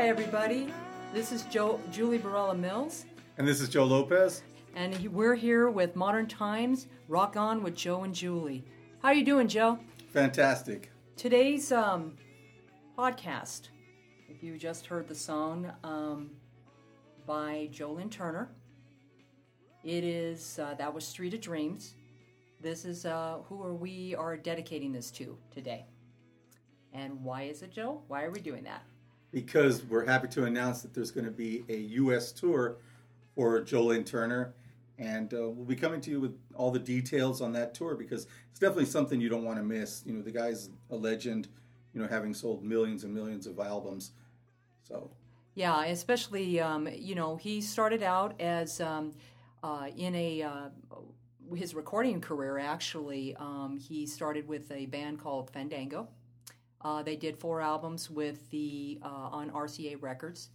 Hi, everybody. This is Joe, Julie Barella Mills, And this is Joe Lopez. and he- we're here with Modern Times Rock On with Joe and Julie. How are you doing, Joe? Fantastic. Today's um, podcast, if you just heard the song um, by Joe Lynn Turner, it is uh, that was Street of Dreams. This is uh, who are we are dedicating this to today, and why is it, Joe? Why are we doing that? Because we're happy to announce that there's going to be a U.S. tour for Joe Lynn Turner. And uh, we'll be coming to you with all the details on that tour because it's definitely something you don't want to miss. You know, the guy's a legend, you know, having sold millions and millions of albums. So, Yeah, especially um, you know he started out as um, uh, in a uh, his recording career. Actually, um, he started with a band called Fandango. Uh, they did four albums with the uh, on RCA Records,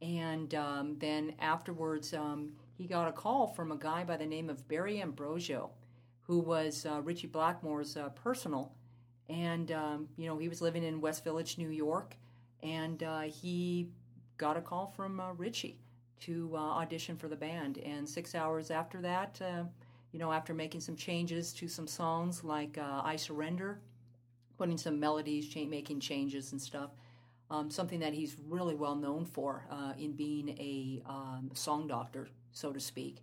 and um, then afterwards um, he got a call from a guy by the name of Barry Ambrosio, who was uh, Ritchie Blackmore's uh, personal, and um, you know he was living in West Village, New York, and uh, he got a call from uh, Ritchie to audition for the band. And six hours after that, you know, after making some changes to some songs like "I Surrender," putting some melodies, cha- making changes and stuff. Um, something that he's really well known for uh, in being a um, song doctor, so to speak.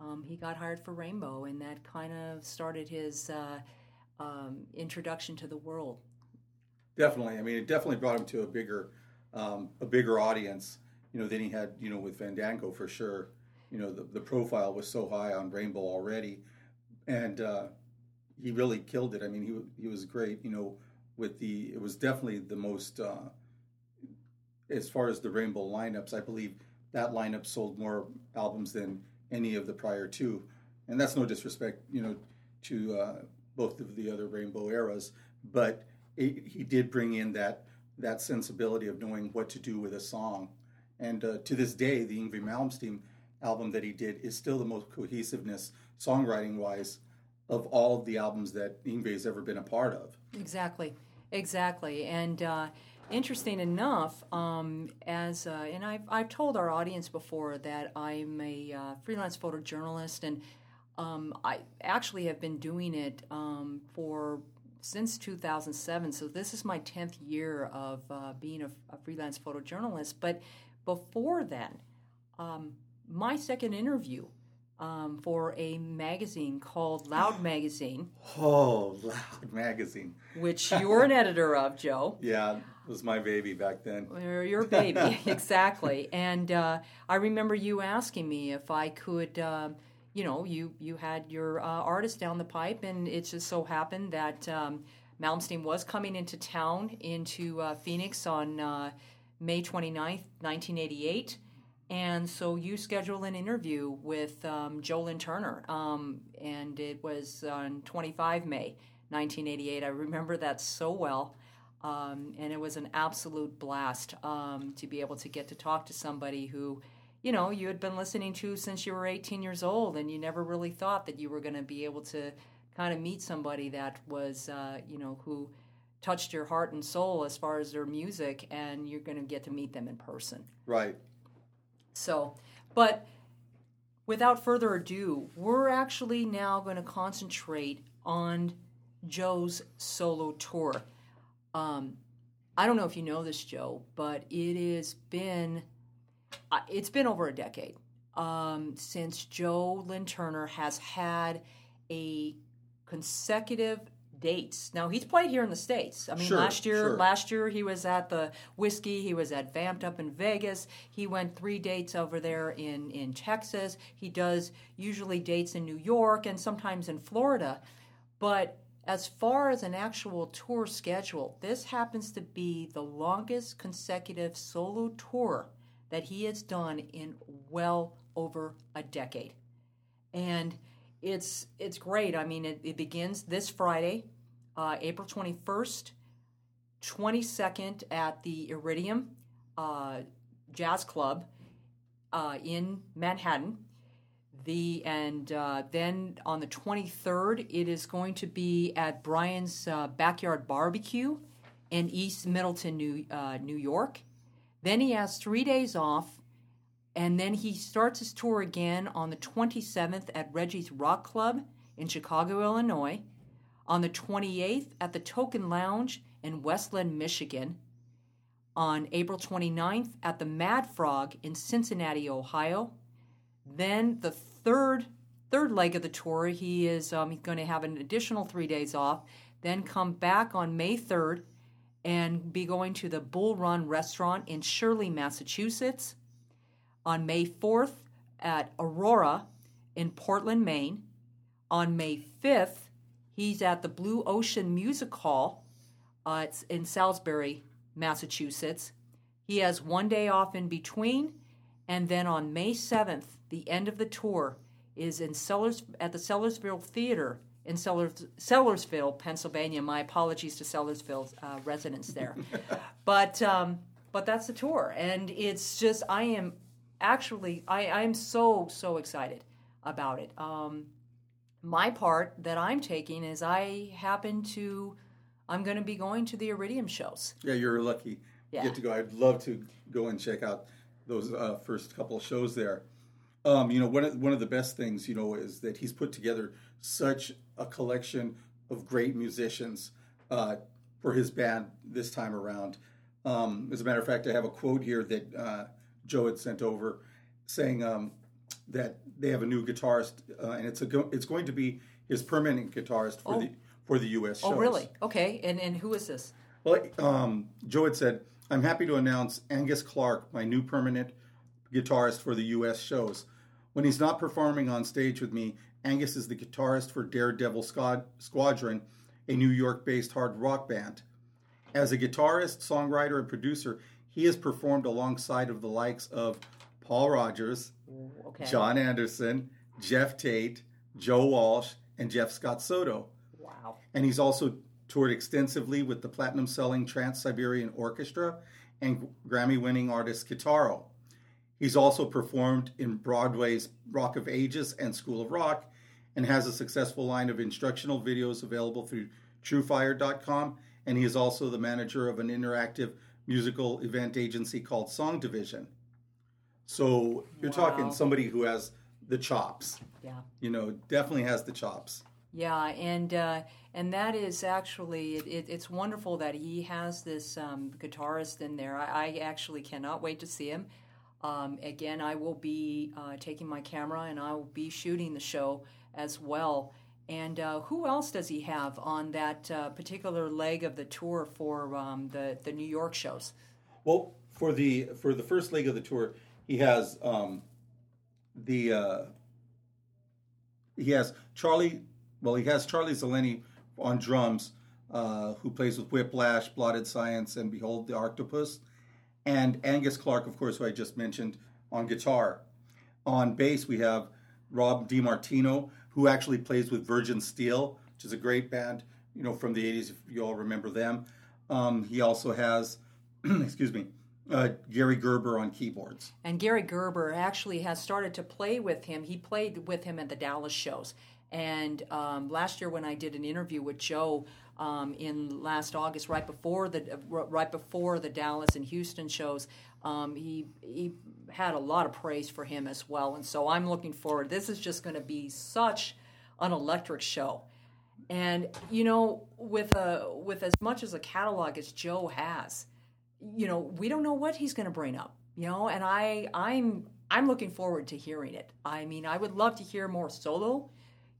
Um, he got hired for Rainbow, and that kind of started his uh, um, introduction to the world. definitely, I mean, it definitely brought him to a bigger, um, a bigger audience, you know, than he had, you know, with Fandango for sure. You know, the, the profile was so high on Rainbow already. And uh, he really killed it. I mean, he, he was great, you know, with the, it was definitely the most, uh, as far as the Rainbow lineups, I believe that lineup sold more albums than any of the prior two. And that's no disrespect, you know, to uh, both of the other Rainbow eras, but it, he did bring in that that sensibility of knowing what to do with a song. And uh, to this day, the Yngwie Malmsteen album that he did is still the most cohesiveness, songwriting wise, of all of the albums that has ever been a part of. Exactly, exactly. And uh, interesting enough, um, as uh, and I've, I've told our audience before that I'm a uh, freelance photojournalist, and um, I actually have been doing it um, for since 2007. So this is my 10th year of uh, being a, a freelance photojournalist. But before then, um, my second interview. Um, for a magazine called Loud Magazine, Oh, Loud Magazine. which you're an editor of, Joe. Yeah, it was my baby back then. Your baby, exactly. And uh, I remember you asking me if I could, um, you know, you you had your uh, artist down the pipe, and it just so happened that um, Malmsteen was coming into town, into uh, Phoenix on uh, May 29th, 1988. And so you schedule an interview with um, Joe Lynn Turner, um, and it was on 25 May 1988. I remember that so well. Um, and it was an absolute blast um, to be able to get to talk to somebody who, you know, you had been listening to since you were 18 years old, and you never really thought that you were going to be able to kind of meet somebody that was, uh, you know, who touched your heart and soul as far as their music, and you're going to get to meet them in person. Right. So, but without further ado, we're actually now going to concentrate on Joe's solo tour. Um, I don't know if you know this, Joe, but it has been uh, it's been over a decade um, since Joe Lynn Turner has had a consecutive dates. Now he's played here in the states. I mean, Sure, last year, sure. last year he was at the whiskey. He was at Vamped up in Vegas. He went three dates over there in in Texas. He does usually dates in New York and sometimes in Florida. But as far as an actual tour schedule, this happens to be the longest consecutive solo tour that he has done in well over a decade. And it's it's great. I mean, it, it begins this Friday, uh, April 21st, 22nd at the Iridium uh, Jazz Club uh, in Manhattan. The and uh, then on the 23rd, it is going to be at Brian's uh, Backyard Barbecue in East Middleton, New uh, New York. Then he has three days off, and then he starts his tour again on the 27th at Reggie's Rock Club in Chicago, Illinois, on the 28th at the Token Lounge in Westland, Michigan, on April 29th at the Mad Frog in Cincinnati, Ohio. Then the third third leg of the tour, he is um, he's going to have an additional three days off. Then come back on May 3rd and be going to the Bull Run Restaurant in Shirley, Massachusetts. On May 4th at Aurora in Portland, Maine. On May 5th, he's at the Blue Ocean Music Hall. Uh, it's in Salisbury, Massachusetts. He has one day off in between, and then on May 7th, the end of the tour is in Sellers at the Sellersville Theater in Sellers, Sellersville, Pennsylvania. My apologies to Sellersville uh, residents there, but um, but that's the tour, and it's just I am actually I I'm so so excited about it. Um, my part that I'm taking is I happen to I'm going to be going to the Iridium shows. Yeah, you're lucky. Yeah. You get to go. I'd love to go and check out those uh, first couple of shows there. Um, you know, one of, one of the best things, you know, is that he's put together such a collection of great musicians uh, for his band this time around. Um, as a matter of fact, I have a quote here that uh, Joe had sent over saying um, that they have a new guitarist, uh, and it's a go- it's going to be his permanent guitarist for Oh. the for the U.S. shows. Oh, really? Okay. And and who is this? Well, um, Joe had said, I'm happy to announce Angus Clark, my new permanent guitarist for the U.S. shows. When he's not performing on stage with me, Angus is the guitarist for Daredevil Squadron, a New York based hard rock band. As a guitarist, songwriter, and producer, he has performed alongside of the likes of Paul Rodgers, Okay. John Anderson, Geoff Tate, Joe Walsh, and Jeff Scott Soto Wow. and he's also toured extensively with the platinum selling Trans Siberian Orchestra and Grammy winning artist Kitaro. He's also performed in Broadway's Rock of Ages and School of Rock and has a successful line of instructional videos available through truefire.com and he is also the manager of an interactive musical event agency called Song Division. So you're Wow. talking somebody who has the chops. Yeah. You know, definitely has the chops. Yeah, and uh, and that is actually it, it, it's wonderful that he has this um, guitarist in there. I, I actually cannot wait to see him. Um, again, I will be uh, taking my camera and I will be shooting the show as well. And uh, who else does he have on that uh, particular leg of the tour for um, the the New York shows? Well, for the for the first leg of the tour, he has um, the uh, he has Charlie. Well, he has Charlie Zeleny on drums, uh, who plays with Whiplash, Blotted Science, and Behold the Arctopus, and Angus Clark, of course, who I just mentioned, on guitar. On bass, we have Rob DiMartino, who actually plays with Virgin Steele, which is a great band, you know, from the '80s. If you all remember them, um, he also has, excuse me, uh, Gary Gerber on keyboards. And Gary Gerber actually has started to play with him. He played with him at the Dallas shows. And um, last year, when I did an interview with Joe um, in last August, right before the uh, right before the Dallas and Houston shows, um, he he had a lot of praise for him as well. And so I'm looking forward. This is just going to be such an electric show. And you know, with a with as much as a catalog as Joe has, you know, we don't know what he's going to bring up. You know, and I I'm I'm looking forward to hearing it. I mean, I would love to hear more solo,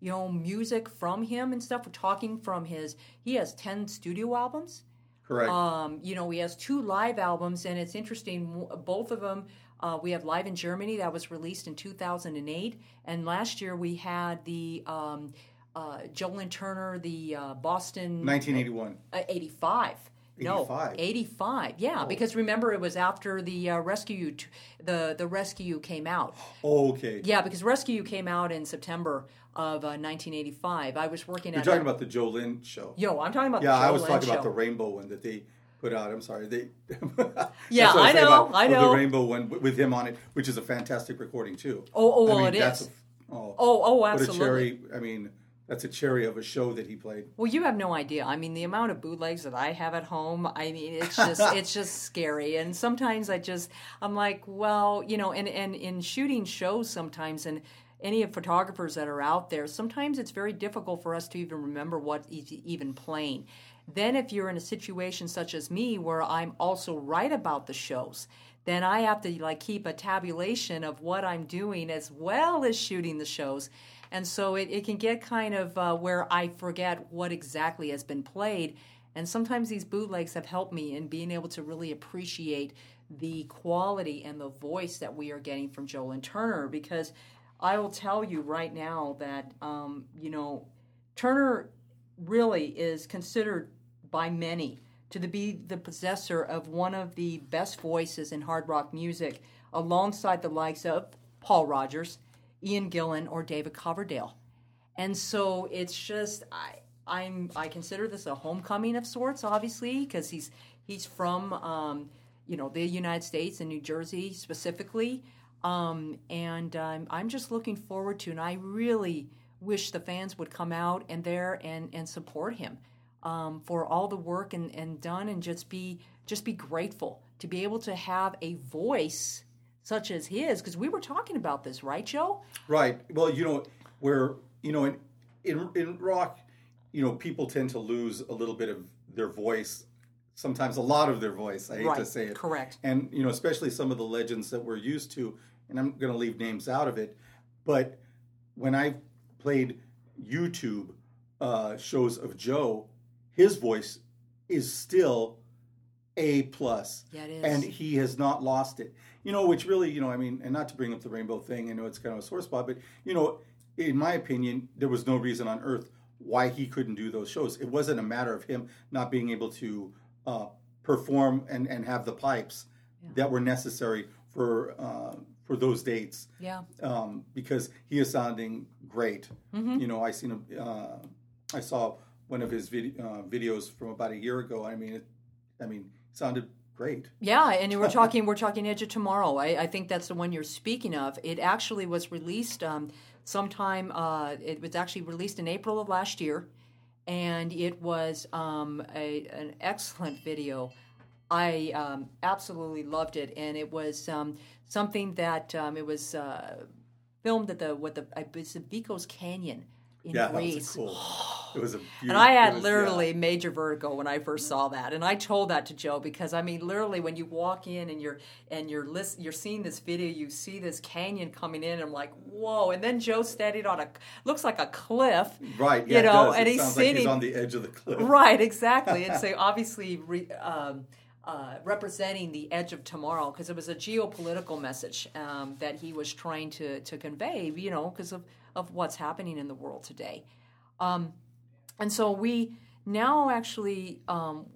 you know, music from him and stuff. We're talking from his. He has ten studio albums. Correct. Um, you know, he has two live albums, and it's interesting. Both of them, uh, we have Live in Germany that was released in 2008, and last year we had the um, uh, Joe Lynn Turner, the uh, Boston 1981. uh, 85. No, 85? 85. Yeah, because remember it was after the uh, Rescue t- the the Rescue came out. Oh, okay. Yeah, because Rescue came out in September of uh, 1985. I was working at You're at talking about the Joe Lynn show. Yo, I'm talking about Yeah, I was Lynn talking show. about the rainbow one that they put out. I'm sorry, they. Yeah, I know, about- I oh, know. the rainbow one with him on it, which is a fantastic recording too. Oh, oh, I mean, it that's is. A, oh, Oh, oh, what absolutely. a cherry! I mean, that's a cherry of a show that he played. Well, you have no idea. I mean, the amount of bootlegs that I have at home. I mean, it's just it's just scary. And sometimes I just I'm like, well, you know, and and in shooting shows sometimes and any of photographers that are out there, sometimes it's very difficult for us to even remember what is even playing. Then, if you're in a situation such as me, where I'm also right about the shows, then I have to like keep a tabulation of what I'm doing as well as shooting the shows. And so it, it can get kind of uh, where I forget what exactly has been played. And sometimes these bootlegs have helped me in being able to really appreciate the quality and the voice that we are getting from Joe Lynn Turner because I will tell you right now that, um, you know, Turner really is considered by many to be the possessor of one of the best voices in hard rock music alongside the likes of Paul Rodgers Ian Gillan, or David Coverdale. And so it's just I I'm I consider this a homecoming of sorts, obviously, because he's he's from um, you know the United States and New Jersey specifically, um, and um, I'm just looking forward to, and I really wish the fans would come out and there and and support him um, for all the work and, and done, and just be just be grateful to be able to have a voice such as his because we were talking about this right joe right well you know where you know in, in in rock you know people tend to lose a little bit of their voice sometimes a lot of their voice i hate right. to say it correct and you know especially some of the legends that we're used to and i'm going to leave names out of it but when i played youtube uh, shows of joe his voice is still a plus. Yeah, it is. And he has not lost it. You know, which really, you know, I mean, and not to bring up the rainbow thing, I know it's kind of a sore spot, but you know, in my opinion, there was no reason on earth why he couldn't do those shows. It wasn't a matter of him not being able to uh, perform and, and have the pipes yeah. that were necessary for uh, for those dates. Yeah. Um, because he is sounding great. Mm-hmm. You know, I seen him. Uh, I saw one of his vid- uh, videos from about a year ago. I mean, it, I mean, sounded great. Yeah, and we're talking we're talking Edge of Tomorrow. I, I, think that's the one you're speaking of. It actually was released um, sometime. Uh, it was actually released in April of last year, and it was um, a, an excellent video. I um, absolutely loved it, and it was um, something that um, it was uh, filmed at the what the I was Vikos Canyon in yeah, Greece. That was cool. It was a and I had was, literally yeah. major vertigo when I first saw that, and I told that to Joe because I mean, literally, when you walk in and you're and you're list, you're seeing this video, you see this canyon coming in, and I'm like, whoa! And then Joe steadied on a looks like a cliff, right? Yeah, you know, and he's sitting like he's on the edge of the cliff, right? Exactly, and so obviously. Re, um, uh, representing the edge of tomorrow because it was a geopolitical message um, that he was trying to, to convey, you know, because of, of what's happening in the world today. Um, and so we now actually, um,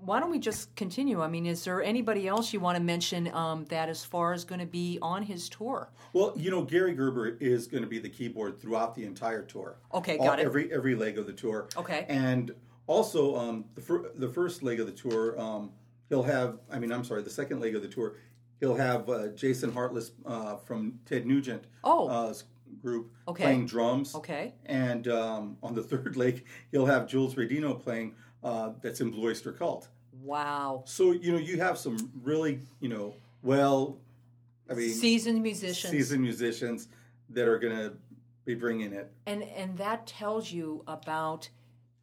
why don't we just continue? I mean, is there anybody else you want to mention um, that as far as going to be on his tour? Well, you know, Gary Gerber is going to be the keyboard throughout the entire tour. Okay, got All, it. Every every leg of the tour. Okay. And also, um, the fir- the first leg of the tour, um, he'll have. I mean, I'm sorry, the second leg of the tour, he'll have uh, Jason Hartless uh, from Ted Nugent. Oh. Uh, group okay. playing drums. Okay. And um, on the third leg, he'll have Jules Radino playing. Uh, that's in Blue Oyster Cult. Wow. So you know you have some really you know well, I mean seasoned musicians, seasoned musicians that are going to be bringing it. And and that tells you about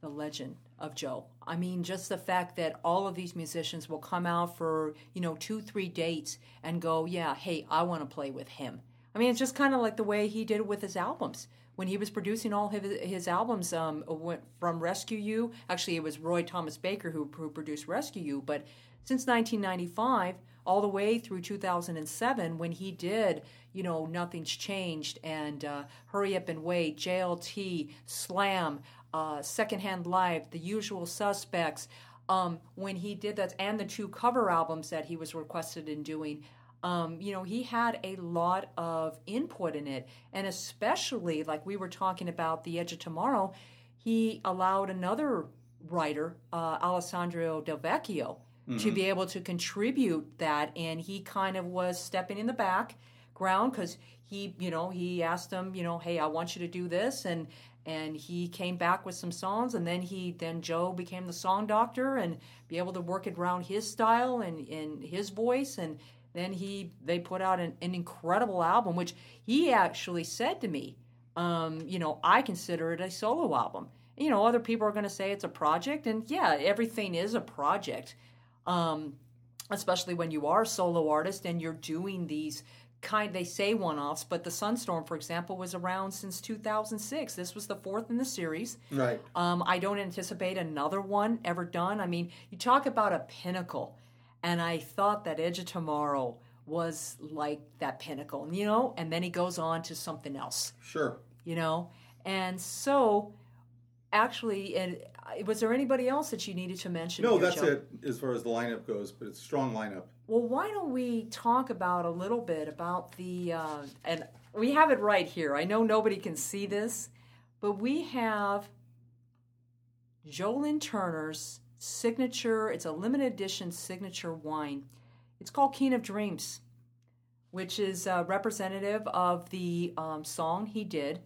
the legend of Joe. I mean, just the fact that all of these musicians will come out for, you know, two, three dates and go, yeah, hey, I want to play with him. I mean, it's just kind of like the way he did it with his albums. When he was producing all his, his albums um, went from Rescue You, actually, it was Roy Thomas Baker who, who produced Rescue You, but since 1995, all the way through 2007, when he did, you know, Nothing's Changed and uh, Hurry Up and Wait, JLT, Slam, uh, Secondhand Life, The Usual Suspects, um, when he did that, and the two cover albums that he was requested in doing, um, you know, he had a lot of input in it. And especially, like we were talking about The Edge of Tomorrow, he allowed another writer, uh, Alessandro Del Vecchio, mm-hmm. to be able to contribute that. And he kind of was stepping in the background because he, you know, he asked him, you know, hey, I want you to do this. And and he came back with some songs and then he then joe became the song doctor and be able to work it around his style and and his voice and then he they put out an, an, incredible album which he actually said to me um, you know i consider it a solo album. You know other people are going to say it's a project and yeah everything is a project um, especially when you are a solo artist and you're doing these kind they say one-offs but the sunstorm for example was around since 2006 this was the fourth in the series. Right. Um, i don't anticipate another one ever done. I mean you talk about a pinnacle and i thought that edge of tomorrow was like that pinnacle you know? And then he goes on to something else sure. you know? And so actually and was there anybody else that you needed to mention no that's it as far as the lineup goes but it's a strong lineup. Well, why don't we talk about a little bit about the, uh, and we have it right here. I know nobody can see this, but we have Joe Lynn Turner's signature, it's a limited edition signature wine. It's called King of Dreams, which is uh, representative of the um, song he did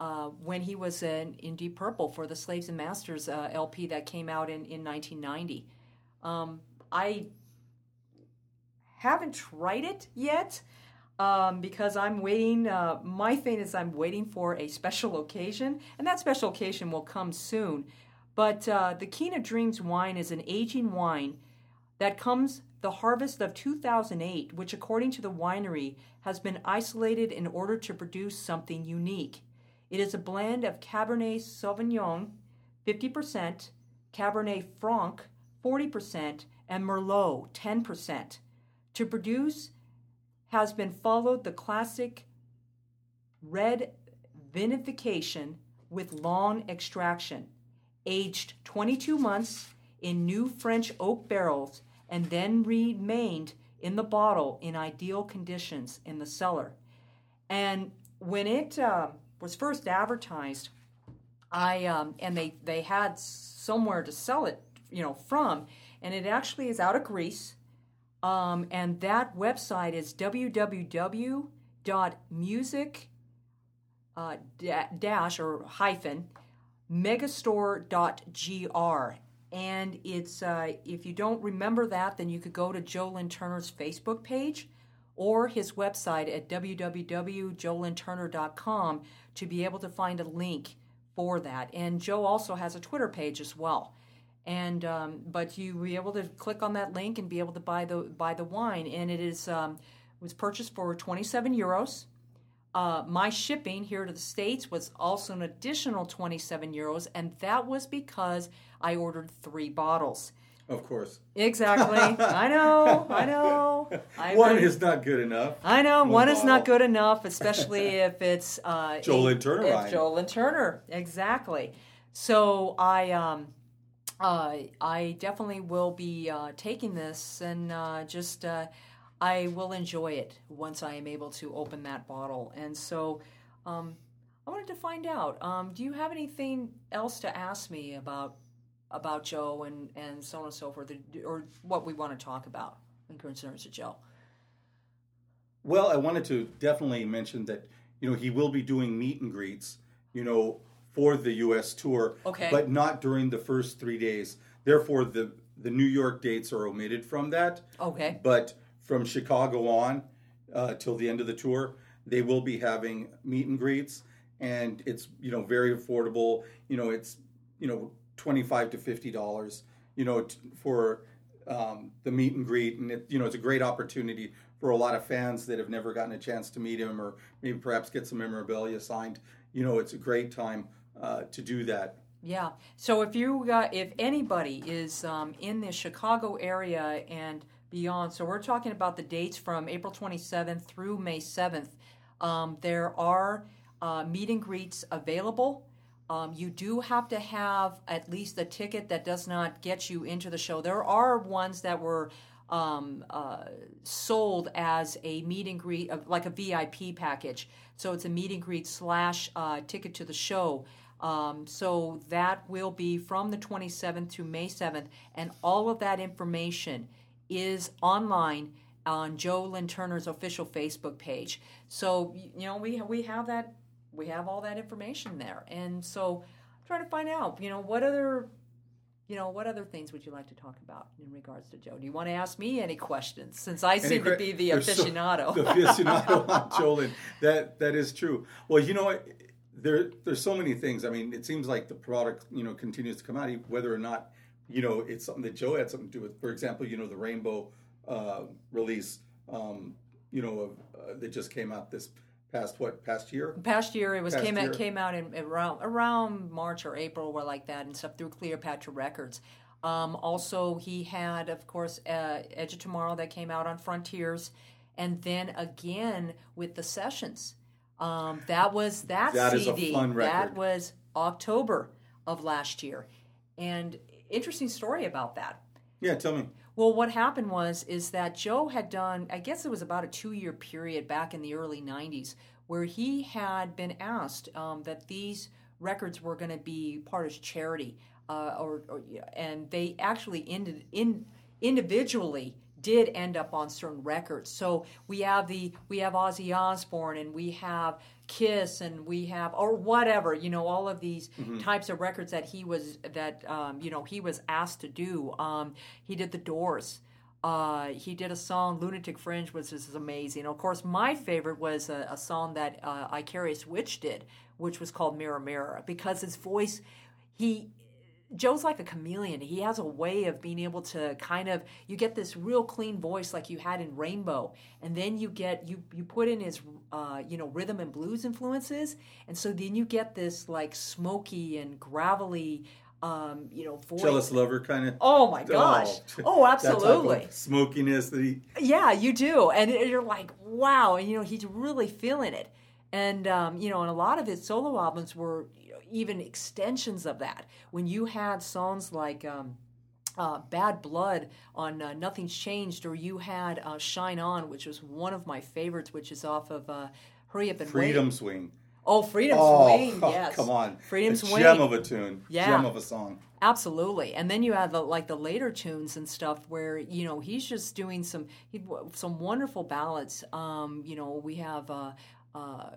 uh, when he was in, in Deep Purple for the Slaves and Masters uh, LP that came out in, in 1990. Um, I haven't tried it yet um, because I'm waiting. Uh, my thing is, I'm waiting for a special occasion, and that special occasion will come soon. But uh, the of Dreams wine is an aging wine that comes the harvest of 2008, which, according to the winery, has been isolated in order to produce something unique. It is a blend of Cabernet Sauvignon, 50%, Cabernet Franc, 40%, and Merlot, 10% to produce has been followed the classic red vinification with long extraction, aged 22 months in new French oak barrels, and then remained in the bottle in ideal conditions in the cellar. And when it uh, was first advertised, I um, and they they had somewhere to sell it, you know, from, and it actually is out of Greece um, and that website is www.music uh, dash or hyphen megastore.gr. And it's uh, if you don't remember that, then you could go to Joe Lynn Turner's Facebook page or his website at www.joelynnturner.com to be able to find a link for that. And Joe also has a Twitter page as well and um, but you be able to click on that link and be able to buy the buy the wine and it is um, was purchased for 27 euros uh, my shipping here to the states was also an additional 27 euros and that was because i ordered three bottles. Of course. Exactly. I know i know. I one is not good enough. I know one, one is not good enough especially if it's uh, Joe Lynn Turner if Joe Lynn Turner. Exactly. So i um, uh, I definitely will be uh, taking this and uh, just uh, I will enjoy it once I am able to open that bottle. And so um, I wanted to find out. Um, do you have anything else to ask me about about Joe and, and so on and so forth, or what we want to talk about in concerns to Joe? Well, I wanted to definitely mention that you know he will be doing meet and greets. You know, for the U.S. tour, okay. but not during the first three days. Therefore, the the New York dates are omitted from that. Okay. But from Chicago on uh, till the end of the tour, they will be having meet and greets, and it's you know very affordable. You know, it's you know twenty five to fifty dollars. You know, t- for um, the meet and greet, and it, you know it's a great opportunity for a lot of fans that have never gotten a chance to meet him, or maybe perhaps get some memorabilia signed. You know, it's a great time uh, to do that. Yeah. So if you got, if anybody is um, in the Chicago area and beyond, so we're talking about the dates from April 27th through May 7th. Um, there are uh, meet and greets available. Um, you do have to have at least a ticket that does not get you into the show. There are ones that were um, uh, sold as a meet and greet, like a VIP package. So it's a meet and greet slash uh, ticket to the show. Um, so that will be from the 27th to May 7th, and all of that information is online on Joe Lynn Turner's official Facebook page. So you know we we have that we have all that information there, and so I'm trying to find out, you know, what other you know, what other things would you like to talk about in regards to Joe? Do you want to ask me any questions since I seem to be the there's so- aficionado? the aficionado on Lynn. That that is true. Well, you know? There there's so many things. I mean, it seems like the product you know continues to come out, whether or not you know it's something that Joe had something to do with. For example, you know the Rainbow uh, release, um, you know, of, uh, that just came out this past what past year. Past year, it was Past came year. out came out in around around March or April, or like that, and stuff through Cleopatra Records. Um, also, he had, of course, uh, Edge of Tomorrow that came out on Frontiers, and then again with the Sessions. Um, that was that, That CD. That was October of last year, and interesting story about that. Yeah, tell me. Well, what happened was is that Joe had done, I guess it was about a two-year period back in the early '90s, where he had been asked um, that these records were going to be part of charity, uh, or, or and they actually ended in individually did end up on certain records. So we have the we have Ozzy Osbourne and we have Kiss and we have or whatever you know all of these types of records that he was that um, you know he was asked to do. Um, he did the Doors. Uh, he did a song, Lunatic Fringe, which is amazing. Of course, my favorite was a, a song that uh, Icarus Witch did, which was called Mirror Mirror, because his voice, he Joe's like a chameleon. He has a way of being able to kind of you get this real clean voice like you had in Rainbow, and then you get you you put in his uh, you know rhythm and blues influences, and so then you get this like smoky and gravelly um, you know voice. Jealous lover kind of. Oh my gosh! Oh, absolutely. smokiness that he. Yeah, you do, and you're like, wow, and you know he's really feeling it, and um, you know, and a lot of his solo albums were even extensions of that. When you had songs like um, uh, "Bad Blood" on uh, "Nothing's Changed," or you had uh, "Shine On," which was one of my favorites, which is off of uh, "Hurry Up and Freedom Wait." swing. Oh, "Freedom Oh, Swing," oh, yes, come on. "Freedom a Swing." Gem of a tune. Yeah. Gem of a song. Absolutely, and then you have the like the later tunes and stuff where you know he's just doing some he, some wonderful ballads. Um, you know, we have uh, uh,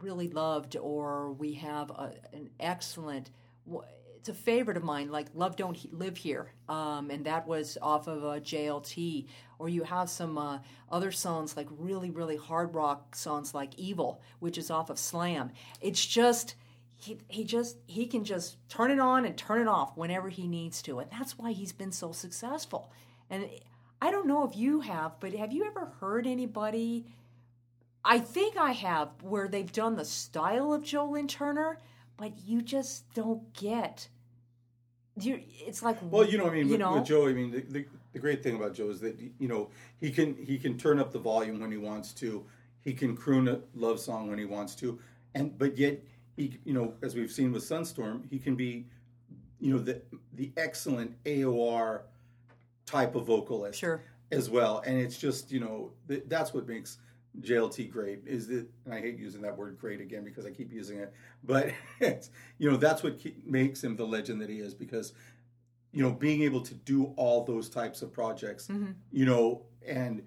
really loved, or we have a, an excellent. It's a favorite of mine, like "Love Don't He- Live Here," um, and that was off of uh, JLT. Or you have some uh, other songs like really, really hard rock songs like "Evil," which is off of Slam. It's just he, he just he can just turn it on and turn it off whenever he needs to and that's why he's been so successful and i don't know if you have but have you ever heard anybody i think i have where they've done the style of joe lynn turner but you just don't get you it's like Well, you know, I mean, with, know with Joe, I mean, the, the, the great thing about Joe is that you know he can he can turn up the volume when he wants to. He can croon a love song when he wants to, and but yet he, you know, as we've seen with Sunstorm, he can be, you know, the the excellent AOR type of vocalist Sure. as well. And it's just you know th- that's what makes JLT great is that, and I hate using that word great again because I keep using it, but it's, you know that's what ke- makes him the legend that he is because you know being able to do all those types of projects, mm-hmm. you know, and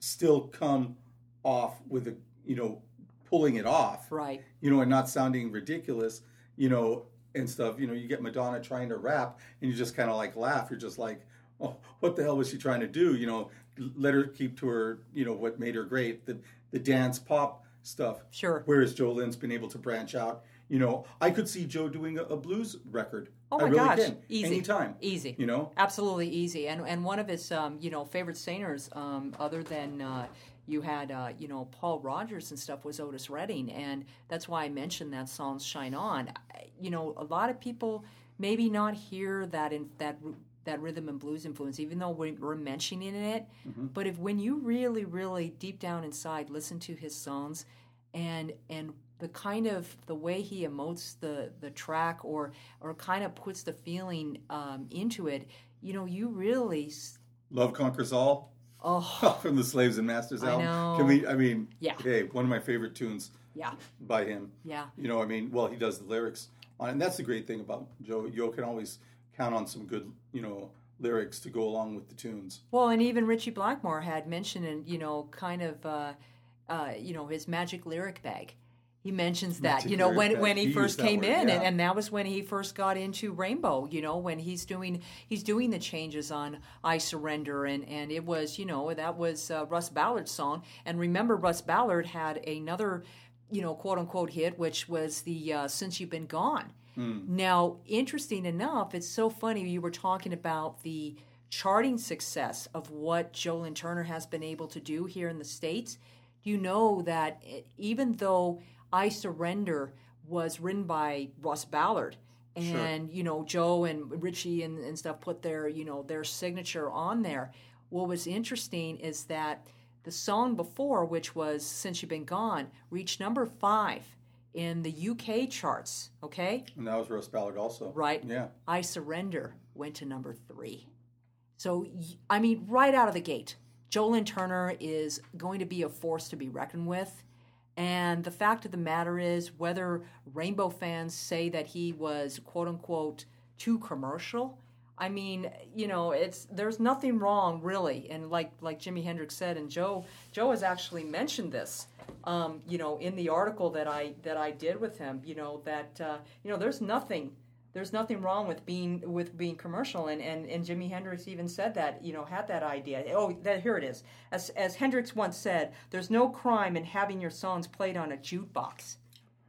still come off with a you know pulling it off, right you know, and not sounding ridiculous, you know, and stuff. You know, you get Madonna trying to rap, and you just kind of like laugh. You're just like, oh, what the hell was she trying to do? You know, let her keep to her, you know, what made her great, the the dance pop stuff. Sure. Whereas Joe Lynn's been able to branch out. You know, I could see Joe doing a, a blues record. Oh I my really gosh, can. easy, anytime. easy. You know, absolutely easy. And and one of his um, you know favorite singers, um, other than uh, you had uh, you know Paul Rodgers and stuff, was Otis Redding, and that's why I mentioned that song "Shine On." You know, a lot of people maybe not hear that in that that rhythm and blues influence, even though we- we're mentioning it. But if when you really, really deep down inside listen to his songs, and and the kind of the way he emotes the the track or or kind of puts the feeling um, into it, you know, you really Love Conquers All oh from the Slaves and Masters I album. know. Can we? I mean, Yeah. Hey, one of my favorite tunes yeah by him. yeah You know, I mean, well, he does the lyrics on, and that's the great thing about Joe. Joe can always count on some good, you know, lyrics to go along with the tunes. Well, and even Ritchie Blackmore had mentioned, in, you know, kind of, uh, uh, you know, his magic lyric bag. he mentions that a you know when fact. when he, He first came word, in yeah. and, and that was when he first got into rainbow you know when he's doing he's doing the changes on i surrender and and it was you know that was uh, russ ballard's song and remember russ ballard had another you know quote unquote hit which was the uh, since you've been gone Mm. now interesting enough it's so funny you were talking about the charting success of what joe lynn turner has been able to do here in the states you know that even though I Surrender was written by Russ Ballard and you know Joe and Ritchie and, and stuff put their you know their signature on there. What was interesting is that the song before, which was Since You've Been Gone, reached number five in the UK charts. Okay, And that was Russ Ballard also. right? Yeah. I Surrender went to number three. So, I mean, right out of the gate, Joe Lynn Turner is going to be a force to be reckoned with. And the fact of the matter is, whether Rainbow fans say that he was quote unquote too commercial, I mean, you know, it's there's nothing wrong really. And like like Jimi Hendrix said, and Joe Joe has actually mentioned this, um, you know, in the article that I that I did with him. You know that uh, you know there's nothing there's nothing wrong with being with being commercial and, and and Jimi Hendrix even said that you know had that idea oh that here it is as as Hendrix once said there's no crime in having your songs played on a jukebox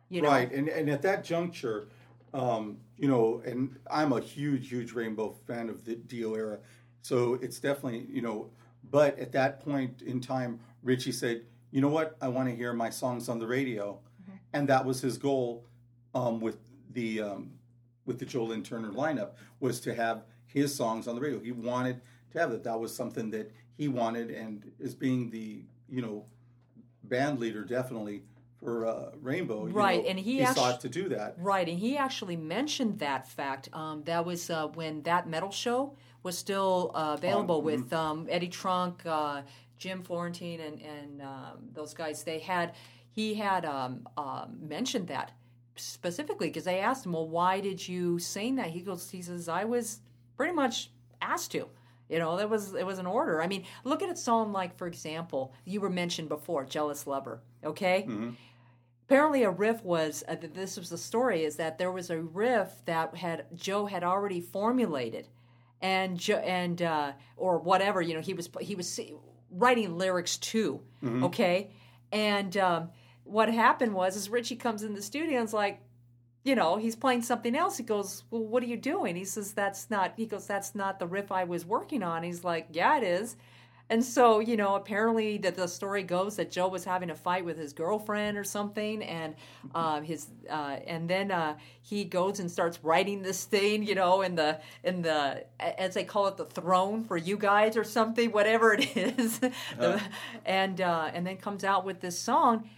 you know Right, and and at that juncture, um, you know, and I'm a huge, huge Rainbow fan of the Dio era, so it's definitely you know. But at that point in time, Ritchie said, "You know what? I want to hear my songs on the radio," Mm-hmm. and that was his goal um, with the um, with the Joe Lynn Turner lineup was to have his songs on the radio. He wanted to have that. That was something that he wanted, and as being the you know band leader, definitely for uh, Rainbow, you Right, know, and he he actu- sought to do that. Right, and he actually mentioned that fact. Um, that was uh, when that metal show was still uh, available with um, Eddie Trunk, uh, Jim Florentine, and and um, those guys. They had he had um, um mentioned that specifically because they asked him, "Well, why did you sing that?" He goes, "He says I was pretty much asked to." You know, that was it was an order. I mean, look at a song like, for example, you were mentioned before, "Jealous Lover." Okay, apparently a riff was uh, this was the story is that there was a riff that had Joe had already formulated. And jo- and uh, or whatever you know he was he was writing lyrics to okay? And um, what happened was is Ritchie comes in the studio and is like you know he's playing something else. He goes well what are you doing? He says that's not he goes that's not the riff I was working on. He's like yeah it is and so, you know, apparently that the story goes that Joe was having a fight with his girlfriend or something, and uh, his uh, and then uh, he goes and starts writing this thing, you know, in the in the as they call it the throne for you guys or something, whatever it is, The- and uh, and then comes out with this song,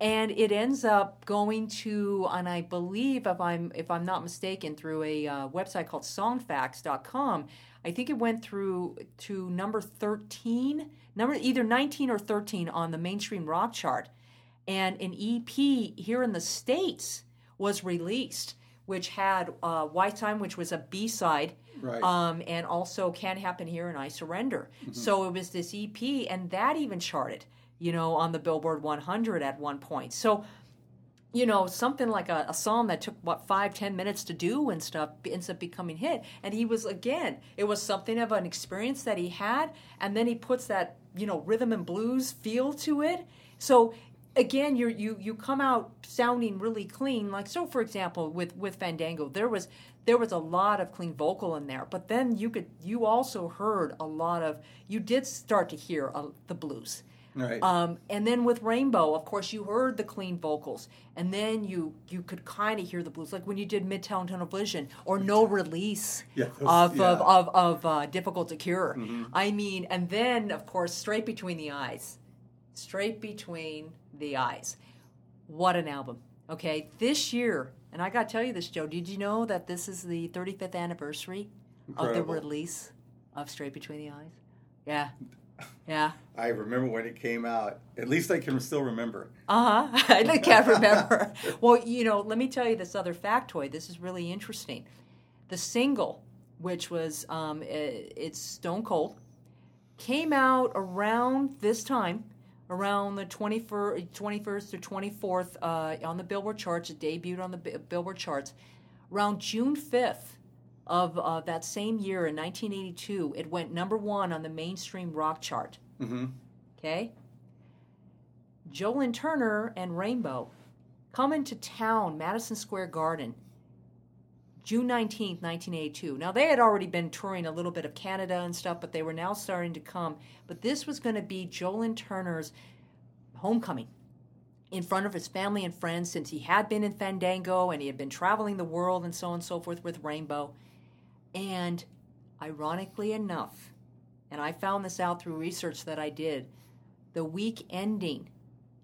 and it ends up going to and i believe if i'm if i'm not mistaken through a uh, website called songfacts.com i think it went through to number 13 number either 19 or 13 on the mainstream rock chart. And an ep here in the states was released which had uh, Weiss Heim which was a b-side Right. um, and also can happen here and i surrender. So it was this ep and that even charted you know on the billboard 100 at one point. So you know something like a, a song that took what five ten minutes to do and stuff ends up becoming hit. And he was again it was something of an experience that he had and then he puts that you know rhythm and blues feel to it. So again you you you come out sounding really clean. Like so for example with with fandango there was there was a lot of clean vocal in there but then you could you also heard a lot of you did start to hear the blues Right. um, and then with Rainbow, of course, you heard the clean vocals, and then you you could kind of hear the blues, like when you did Midtown Tunnel Vision or No Release Yeah, those- of, yeah. of of of uh, Difficult to Cure. I mean, and then of course, Straight Between the Eyes, Straight Between the Eyes. What an album! Okay, this year, and I got to tell you this, Joe. Did you know that this is the 35th anniversary of the release of Straight Between the Eyes? Yeah, yeah. I remember when it came out. At least I can still remember. Uh huh. I can't remember. well, you know, let me tell you this other factoid. This is really interesting. The single, which was um, it's Stone Cold, came out around this time, around the 21st, 21st or 24th uh, on the Billboard charts. It debuted on the Billboard charts. Around June 5th of uh, that same year in 1982, it went number one on the mainstream rock chart. Mm-hmm. Okay? Joe Lynn Turner and Rainbow come into town, Madison Square Garden, June 19th, 1982. Now, they had already been touring a little bit of Canada and stuff, but they were now starting to come. But this was going to be Joe Lynn Turner's homecoming in front of his family and friends since he had been in Fandango and he had been traveling the world and so on and so forth with Rainbow. And ironically enough, and I found this out through research that I did, the week ending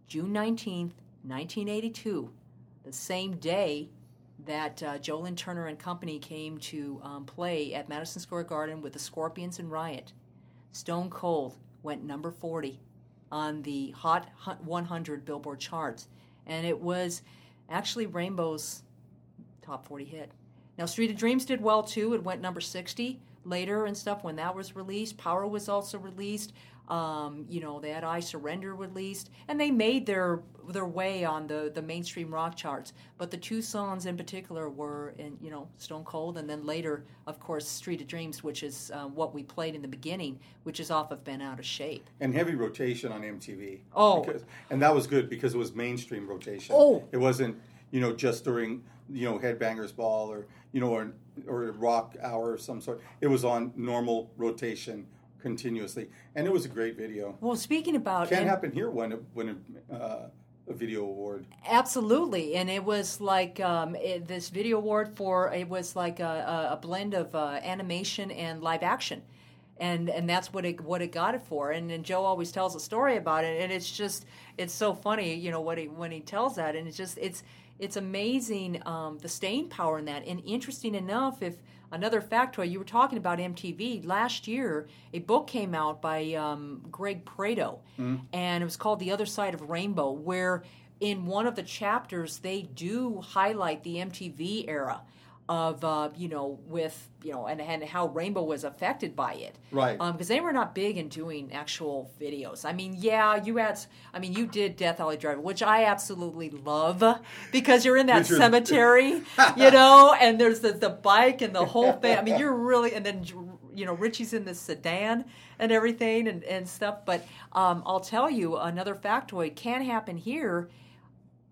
June 19th, 1982, the same day that uh, Joe Lynn Turner and company came to um, play at Madison Square Garden with the Scorpions and Riot, Stone Cold went number 40 on the Hot 100 Billboard charts. And it was actually Rainbow's top 40 hit. Now, Street of Dreams did well too. It went number 60 later and stuff when that was released. Power was also released. Um, you know, they had I Surrender released, and they made their their way on the, the mainstream rock charts. But the two songs in particular were, in, you know, Stone Cold, and then later, of course, Street of Dreams, which is uh, what we played in the beginning, which is off of Bent Out of Shape. And heavy rotation on MTV. Oh. Because, and that was good because it was mainstream rotation. Oh. It wasn't, you know, just during, you know, Headbangers Ball or, you know, or, or Rock Hour of some sort. It was on normal rotation continuously, and it was a great video. Well, speaking about Can't happen here when it, when it, uh, a video award. Absolutely, and it was like um, it, this video award for it was like a, a, a blend of uh, animation and live action, and and that's what it what it got it for. And, and Joe always tells a story about it, and it's just it's so funny, you know, what he when he tells that, and it's just it's it's amazing um, the staying power in that. And interesting enough, if another factoid, you were talking about MTV last year, a book came out by um, Greg Prato, and it was called The Other Side of Rainbow, where in one of the chapters they do highlight the MTV era of uh, you know with you know and, and how Rainbow was affected by it Right. because they were not big in doing actual videos. I mean, yeah, you had, I mean, you did Death Alley Drive, which I absolutely love because you're in that cemetery, you know, and there's the, the bike and the whole thing. I mean, you're really, and then, you know, Ritchie's in the sedan and everything and, and stuff. But um, I'll tell you another factoid can happen here.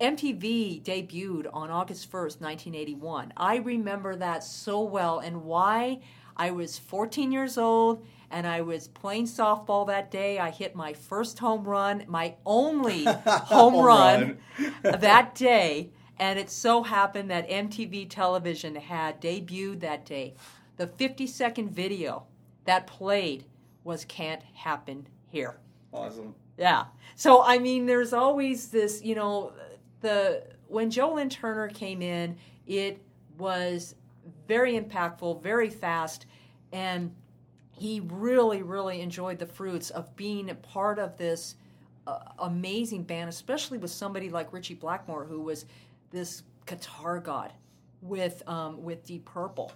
MTV debuted on August 1st, 1981. I remember that so well and why I was 14 years old and I was playing softball that day. I hit my first home run, my only home, Home run, run. that day. And it so happened that MTV television had debuted that day. The 50 second video that played was Can't Happen Here. Awesome. Yeah. So I mean, there's always this, you know, the when Lynn Turner came in, it was very impactful, very fast, and he really, really enjoyed the fruits of being a part of this uh, amazing band, especially with somebody like Ritchie Blackmore, who was this guitar god with um, with Deep Purple.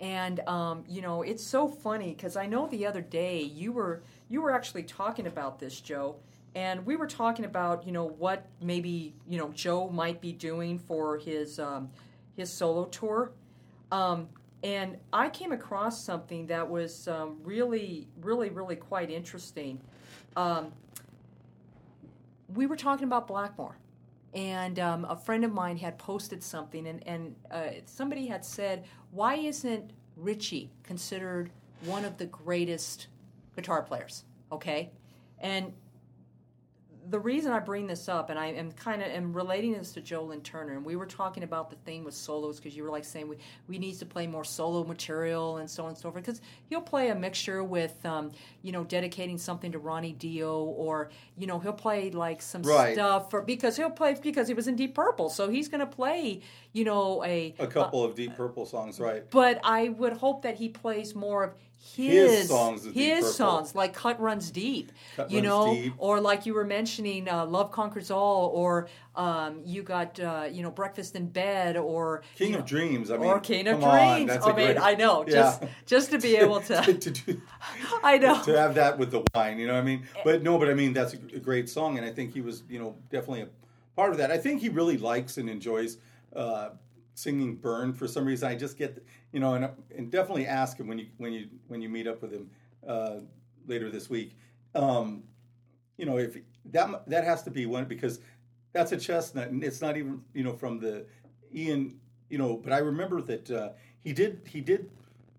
And um, you know, it's so funny because I know the other day you were you were actually talking about this, Joe, and we were talking about you know what maybe you know Joe might be doing for his um, his solo tour. Um, and I came across something that was um, really, really, really quite interesting. Um, we were talking about Blackmore, and um, a friend of mine had posted something, and, and uh, somebody had said, Why isn't Ritchie considered one of the greatest guitar players? Okay? And the reason I bring this up, and I am kind of am relating this to Joe Lynn Turner, and we were talking about the thing with solos because you were like saying we we need to play more solo material and so on and so forth. Because he'll play a mixture with, um, you know, dedicating something to Ronnie Dio, or you know he'll play like some Right. stuff for because he'll play because he was in Deep Purple, so he's going to play, you know, a A couple of Deep Purple songs, right? but I would hope that he plays more of his, His songs his songs, like "Cut Runs Deep," Cut you Runs know, Deep. or like you were mentioning, uh, "Love Conquers All," or um, you got uh, you know "Breakfast in Bed," or King of know, Dreams. I mean, or "King of come on, Dreams." that's I mean, great- I know Yeah. just just to be able to. to do I know. to have that with the wine, you know. what I mean, but no, but I mean that's a, a great song, and I think he was, you know, definitely a part of that. I think he really likes and enjoys uh, singing "Burn" for some reason. I just get, you know, and, and definitely ask him when you when you when you meet up with him uh, later this week. Um, you know, if that that has to be one because that's a chestnut, and it's not even you know from the Ian, you know. But I remember that uh, he did he did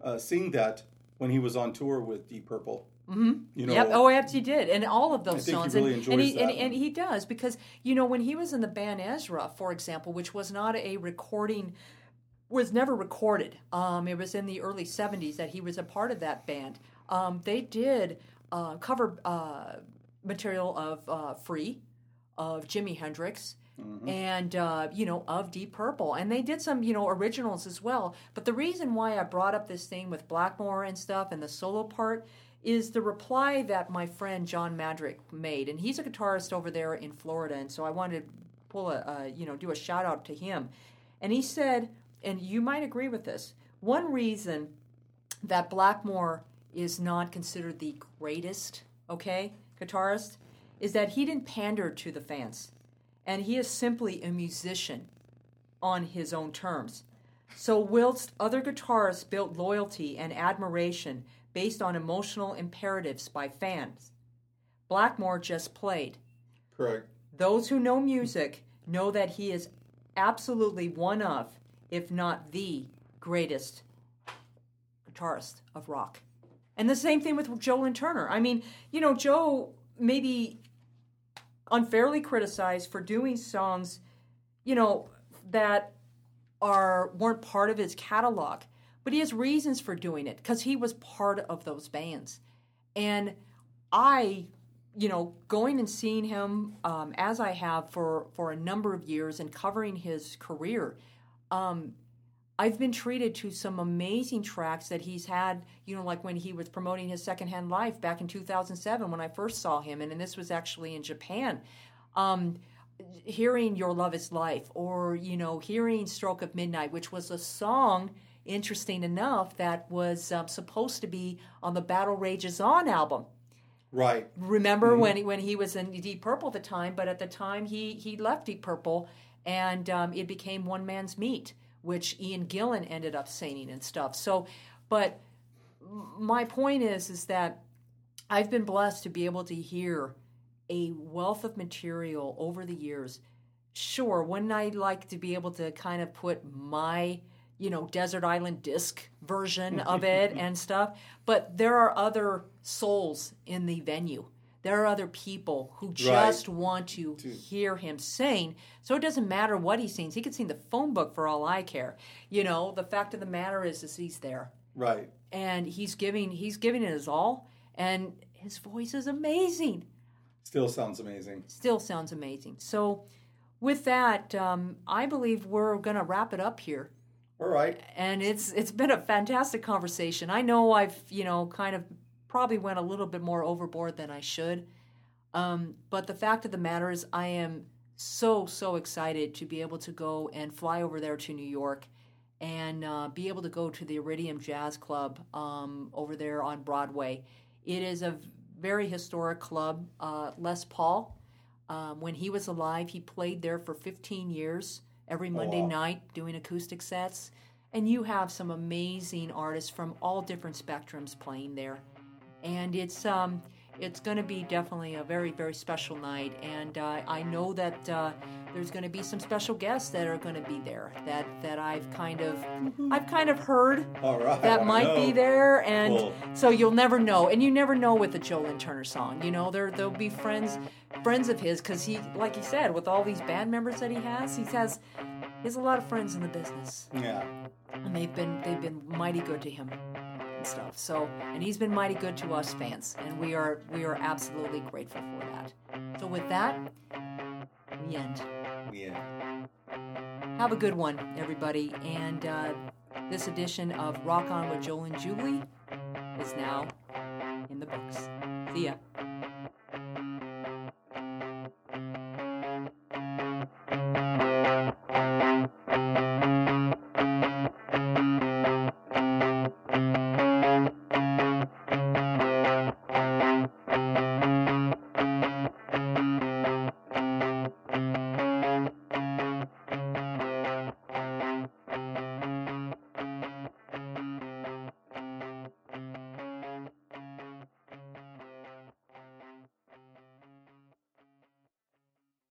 uh, sing that when he was on tour with Deep Purple. Mm-hmm. You know, yep. Oh, yes, he did, and all of those I think he songs. really and, enjoys and, he, that and, and he does because you know when he was in the band Ezra, for example, which was not a recording, was never recorded. Um, it was in the early '70s that he was a part of that band. Um, they did uh, cover uh, material of uh, Free, of Jimi Hendrix. Mm-hmm. And uh, you know of Deep Purple, and they did some you know originals as well. But the reason why I brought up this thing with Blackmore and stuff and the solo part is the reply that my friend John Madrick made, and he's a guitarist over there in Florida, and so I wanted to pull a uh, you know do a shout out to him, and he said, and you might agree with this. One reason that Blackmore is not considered the greatest, okay, guitarist, is that he didn't pander to the fans, and he is simply a musician on his own terms. So, whilst other guitarists built loyalty and admiration based on emotional imperatives by fans, Blackmore just played. correct. Those who know music know that he is absolutely one of, if not the greatest guitarist of rock. And the same thing with Joe Lynn Turner. I mean, you know, Joe maybe unfairly criticized for doing songs, you know, that are weren't part of his catalog, but he has reasons for doing it because he was part of those bands. And I, you know, going and seeing him um, as I have for for a number of years and covering his career, um, I've been treated to some amazing tracks that he's had, you know, like when he was promoting his secondhand life back in 2007 when I first saw him, and, and this was actually in Japan. Um, hearing Your Love is Life, or, you know, hearing Stroke of Midnight, which was a song, interesting enough, that was um, supposed to be on the Battle Rages On album Right. remember when he, when he was in Deep Purple at the time, but at the time he he left Deep Purple and um, it became One Man's Meat, which Ian Gillan ended up singing and stuff. So, but my point is is that I've been blessed to be able to hear a wealth of material over the years. Sure, wouldn't I like to be able to kind of put my you know desert island disc version of it and stuff but there are other souls in the venue there are other people who just want to hear him sing. So it doesn't matter what he sings. He could sing the phone book for all i care. You know the fact of the matter is is he's there. Right. and he's giving he's giving it his all. And his voice is amazing. Still sounds amazing. still sounds amazing. So with that um, i believe we're going to wrap it up here. All right. and it's it's been a fantastic conversation. I know I've you know kind of probably went a little bit more overboard than I should, um, but the fact of the matter is, I am so so excited to be able to go and fly over there to New York and uh, be able to go to the Iridium Jazz Club um, over there on Broadway. It is a very historic club. Uh, Les Paul, um, when he was alive, he played there for 15 years every Monday wow. night doing acoustic sets. And you have some amazing artists from all different spectrums playing there. And it's um, it's going to be definitely a very very special night. And uh, I know that uh, there's going to be some special guests that are going to be there that that I've kind of I've kind of heard right. that might be there, and Cool. so you'll never know, and you never know with the Joe Lynn Turner song. You know, there there'll be friends friends of his because he, like he said, with all these band members that he has, he has he has a lot of friends in the business, Yeah. and they've been they've been mighty good to him and stuff. So, and he's been mighty good to us fans, and we are we are absolutely grateful for that. So, with that, we end. Yeah. Have a good one, everybody. And uh, this edition of Rock On with Joel and Julie is now in the books. See ya.